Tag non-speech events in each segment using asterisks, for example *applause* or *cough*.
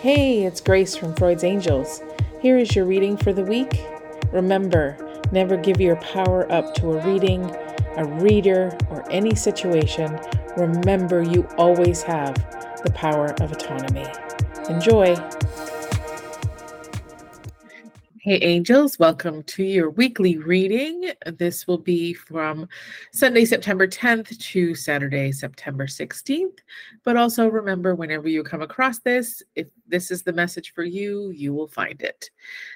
Hey, it's Grace from Freud's Angels. Here is your reading for the week. Remember, never give your power up to a reading, a reader, or any situation. Remember, you always have the power of autonomy. Enjoy. Hey, angels, welcome to your weekly reading. This will be from Sunday, September 10th to Saturday, September 16th. But also remember, whenever you come across this, if this is the message for you, you will find it.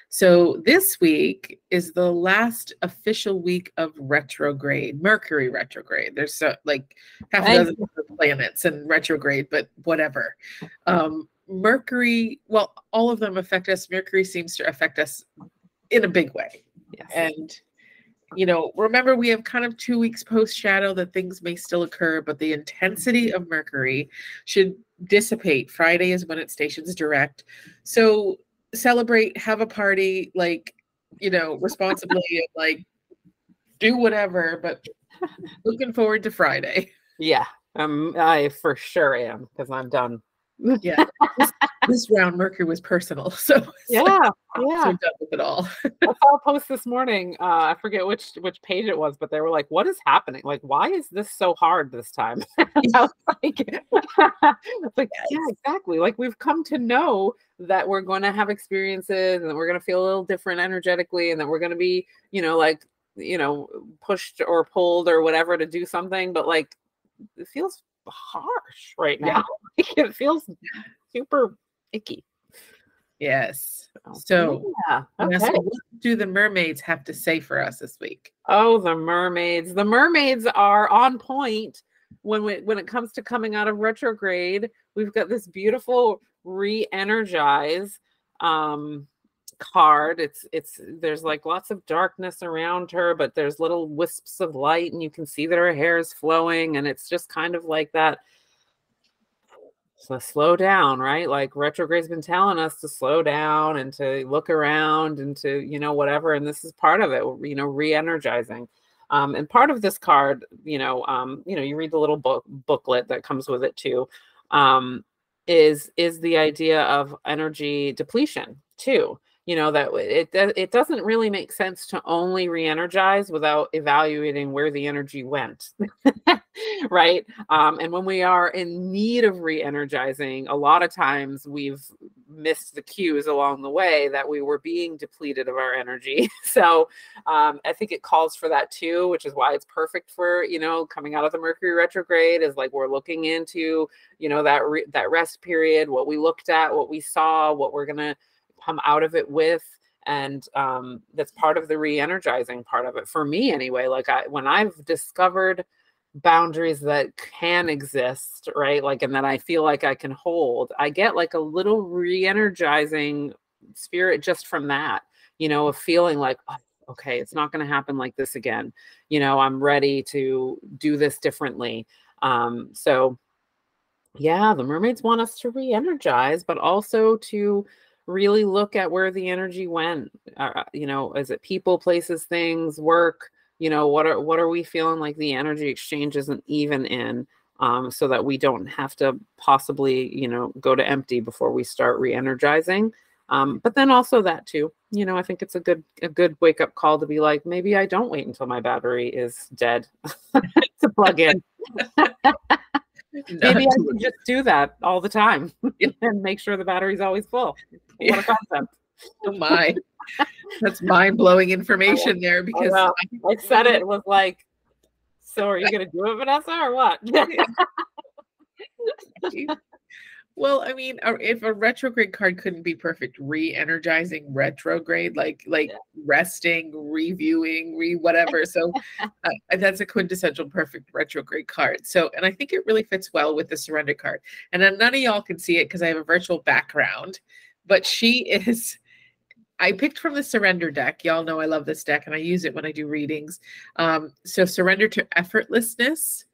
So, this week is the last official week of retrograde, Mercury retrograde. There's so, like half a dozen planets and retrograde, but whatever. Um, Mercury, well, all of them affect us. Mercury seems to affect us in a big way. Yes. And you know, remember we have kind of two weeks post shadow that things may still occur, but the intensity of Mercury should dissipate. Friday is when it stations direct. So celebrate, have a party, like, you know, responsibly, *laughs* like do whatever, but looking forward to Friday. Yeah, um, I for sure am because I'm done yeah. This, this, round mercury was personal *laughs* so yeah like, yeah. so done with it all. *laughs* I saw a post this morning uh i forget which which page it was but they were like what is happening? Like why is this so hard this time? *laughs* I was like, like yes. yeah exactly. Like we've come to know that we're going to have experiences and that we're going to feel a little different energetically and that we're going to be you know like you know pushed or pulled or whatever to do something but like it feels harsh right now. *laughs* Yeah. it feels super icky. Yes. So, yeah. Okay. what do the mermaids have to say for us this week? Oh, the mermaids. The mermaids are on point when we, when it comes to coming out of retrograde. We've got this beautiful re-energize um card it's it's there's like lots of darkness around her but there's little wisps of light and you can see that her hair is flowing and it's just kind of like that. So slow down right? Like retrograde's been telling us to slow down and to look around and to you know whatever and this is part of it you know re-energizing. Um, and part of this card you know um, you know you read the little book booklet that comes with it too um, is is the idea of energy depletion too you know that it it doesn't really make sense to only re-energize without evaluating where the energy went *laughs* right? Um, and when we are in need of re-energizing a lot of times we've missed the cues along the way that we were being depleted of our energy. *laughs* So um, i think it calls for that too which is why it's perfect for you know coming out of the mercury retrograde is like we're looking into you know that re- that rest period what we looked at what we saw what we're gonna come out of it with and um, that's part of the re-energizing part of it for me anyway like i when i've discovered boundaries that can exist right like and that i feel like i can hold i get like a little re-energizing spirit just from that you know of feeling like oh, okay it's not going to happen like this again. You know i'm ready to do this differently. Um so yeah the mermaids want us to re-energize but also to really look at where the energy went uh, uh, you know is it people places things work? You know what are what are we feeling like the energy exchange isn't even in um, so that we don't have to possibly you know go to empty before we start re-energizing? Um, but then also that too you know i think it's a good a good wake up call to be like maybe i don't wait until my battery is dead *laughs* to plug in. *laughs* Maybe I should just do that all the time *laughs* and make sure the battery's always full. What a concept. Oh my. That's mind blowing information there because I, I, said it was like, so are you going to do it, Vanessa, or what? *laughs* Well, I mean, if a retrograde card couldn't be perfect, re-energizing retrograde, like like yeah. resting, reviewing, re whatever. So *laughs* uh, that's a quintessential perfect retrograde card. So, and I think it really fits well with the surrender card. And then none of y'all can see it because I have a virtual background, but she is. I picked from the surrender deck. Y'all know I love this deck and I use it when I do readings. Um, so surrender to effortlessness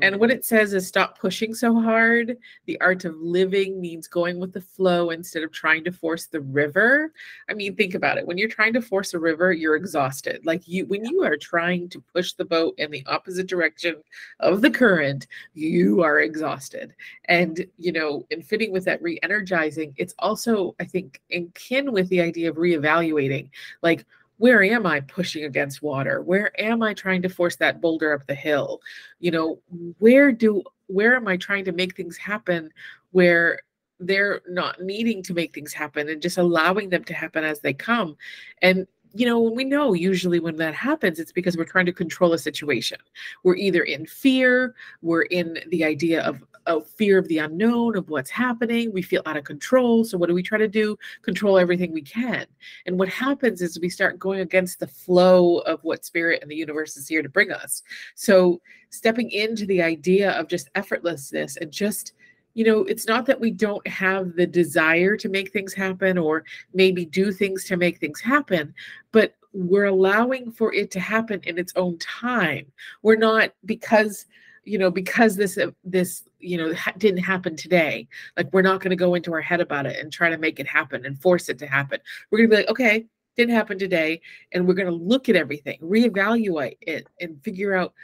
And what mm. it says is stop pushing so hard. The art of living means going with the flow instead of trying to force the river. I mean, think about it. When you're trying to force a river, you're exhausted. Like you when you are trying to push the boat in the opposite direction of the current, you are exhausted. And, you know, in fitting with that re-energizing, it's also I think in kin with the idea of reevaluating. Like where am I pushing against water? Where am I trying to force that boulder up the hill? You know, where do where am I trying to make things happen where they're not needing to make things happen and just allowing them to happen as they come? And you know, we know usually when that happens, it's because we're trying to control a situation. We're either in fear, we're in the idea of, of fear of the unknown, of what's happening. We feel out of control. So, what do we try to do? Control everything we can. And what happens is we start going against the flow of what spirit and the universe is here to bring us. So, stepping into the idea of just effortlessness and just you know, it's not that we don't have the desire to make things happen or maybe do things to make things happen, but we're allowing for it to happen in its own time. We're not because you know because this uh, this you know ha- didn't happen today like we're not going to go into our head about it and try to make it happen and force it to happen. We're going to be like okay didn't happen today and we're going to look at everything reevaluate it and figure out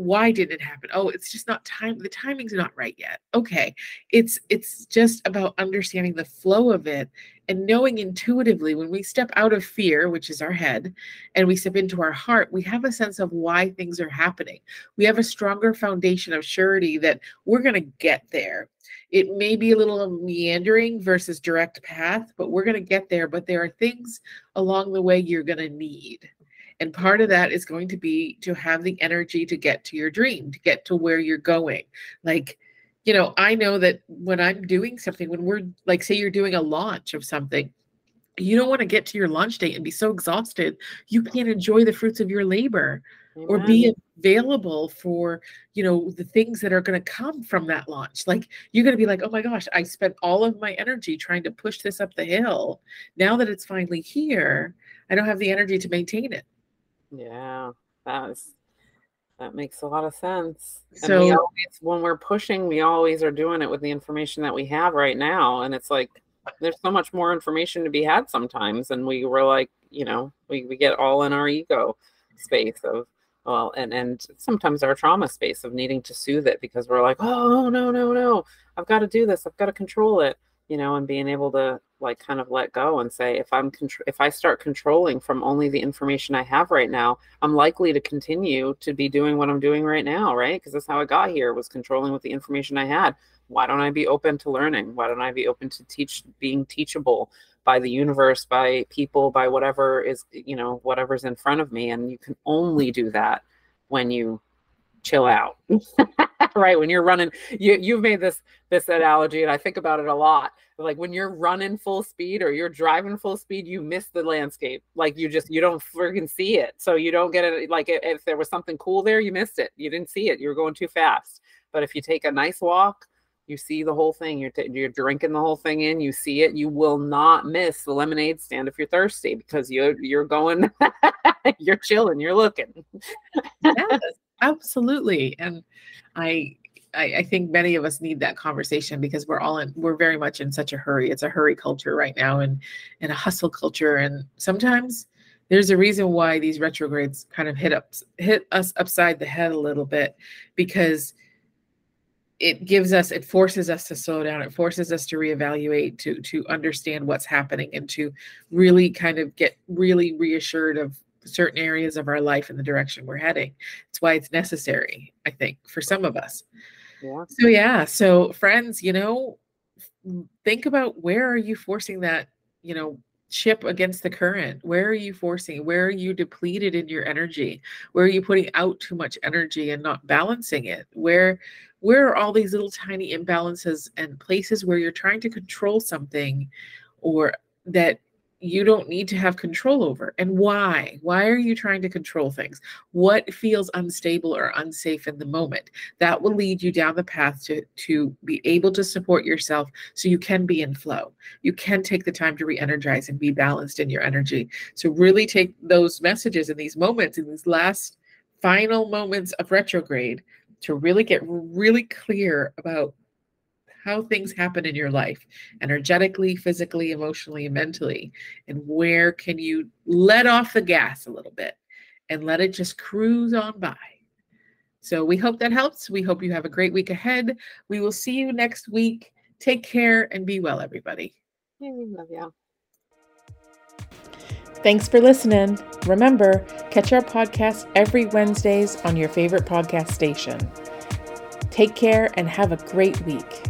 why did it happen? Oh it's just not time the timing's not right yet. Okay. It's it's just about understanding the flow of it and knowing intuitively when we step out of fear which is our head and we step into our heart we have a sense of why things are happening. We have a stronger foundation of surety that we're going to get there. It may be a little meandering versus direct path but we're going to get there but there are things along the way you're going to need and part of that is going to be to have the energy to get to your dream, to get to where you're going. Like, you know, I know that when I'm doing something, when we're like, say you're doing a launch of something, you don't want to get to your launch date and be so exhausted you can't enjoy the fruits of your labor Amen. or be available for you know the things that are going to come from that launch like you're going to be like oh my gosh i spent all of my energy trying to push this up the hill now that it's finally here i don't have the energy to maintain it yeah, that's that makes a lot of sense. So and we always, when we're pushing, we always are doing it with the information that we have right now, and it's like there's so much more information to be had sometimes, and we were like, you know, we we get all in our ego space of well and and sometimes our trauma space of needing to soothe it because we're like oh no no no. I've got to do this. I've got to control it you know and being able to like kind of let go and say if i'm if i start controlling from only the information i have right now i'm likely to continue to be doing what i'm doing right now right? Because that's how i got here was controlling with the information i had. Why don't i be open to learning? Why don't i be open to teach being teachable by the universe by people by whatever is you know whatever's in front of me? And you can only do that when you chill out. *laughs* Right when you're running you you've made this this analogy and i think about it a lot. Like when you're running full speed or you're driving full speed you miss the landscape. Like you just you don't freaking see it. So you don't get it like if there was something cool there you missed it. You didn't see it. You were going too fast. But if you take a nice walk you see the whole thing. You're, t- you're drinking the whole thing in. You see it. You will not miss the lemonade stand if you're thirsty because you you're going *laughs* you're chilling. You're looking. Yes absolutely and i I, I, think many of us need that conversation because we're all in we're very much in such a hurry. It's a hurry culture right now and and a hustle culture. And sometimes there's a reason why these retrogrades kind of hit up hit us upside the head a little bit because it gives us it forces us to slow down it forces us to reevaluate to to understand what's happening and to really kind of get really reassured of certain areas of our life and the direction we're heading it's why it's necessary i think for some of us yeah. So yeah, so friends, you know, think about where are you forcing that, you know, ship against the current? Where are you forcing? Where are you depleted in your energy? Where are you putting out too much energy and not balancing it? Where where are all these little tiny imbalances and places where you're trying to control something or that you don't need to have control over. And why? Why are you trying to control things? What feels unstable or unsafe in the moment? That will lead you down the path to, to be able to support yourself so you can be in flow. You can take the time to re energize and be balanced in your energy. So, really take those messages in these moments, in these last final moments of retrograde to really get really clear about how things happen in your life energetically physically emotionally and mentally and where can you let off the gas a little bit and let it just cruise on by so we hope that helps we hope you have a great week ahead we will see you next week take care and be well everybody Yeah, we love y'all. Thanks for listening. Remember, catch our podcast every Wednesdays on your favorite podcast station. Take care and have a great week.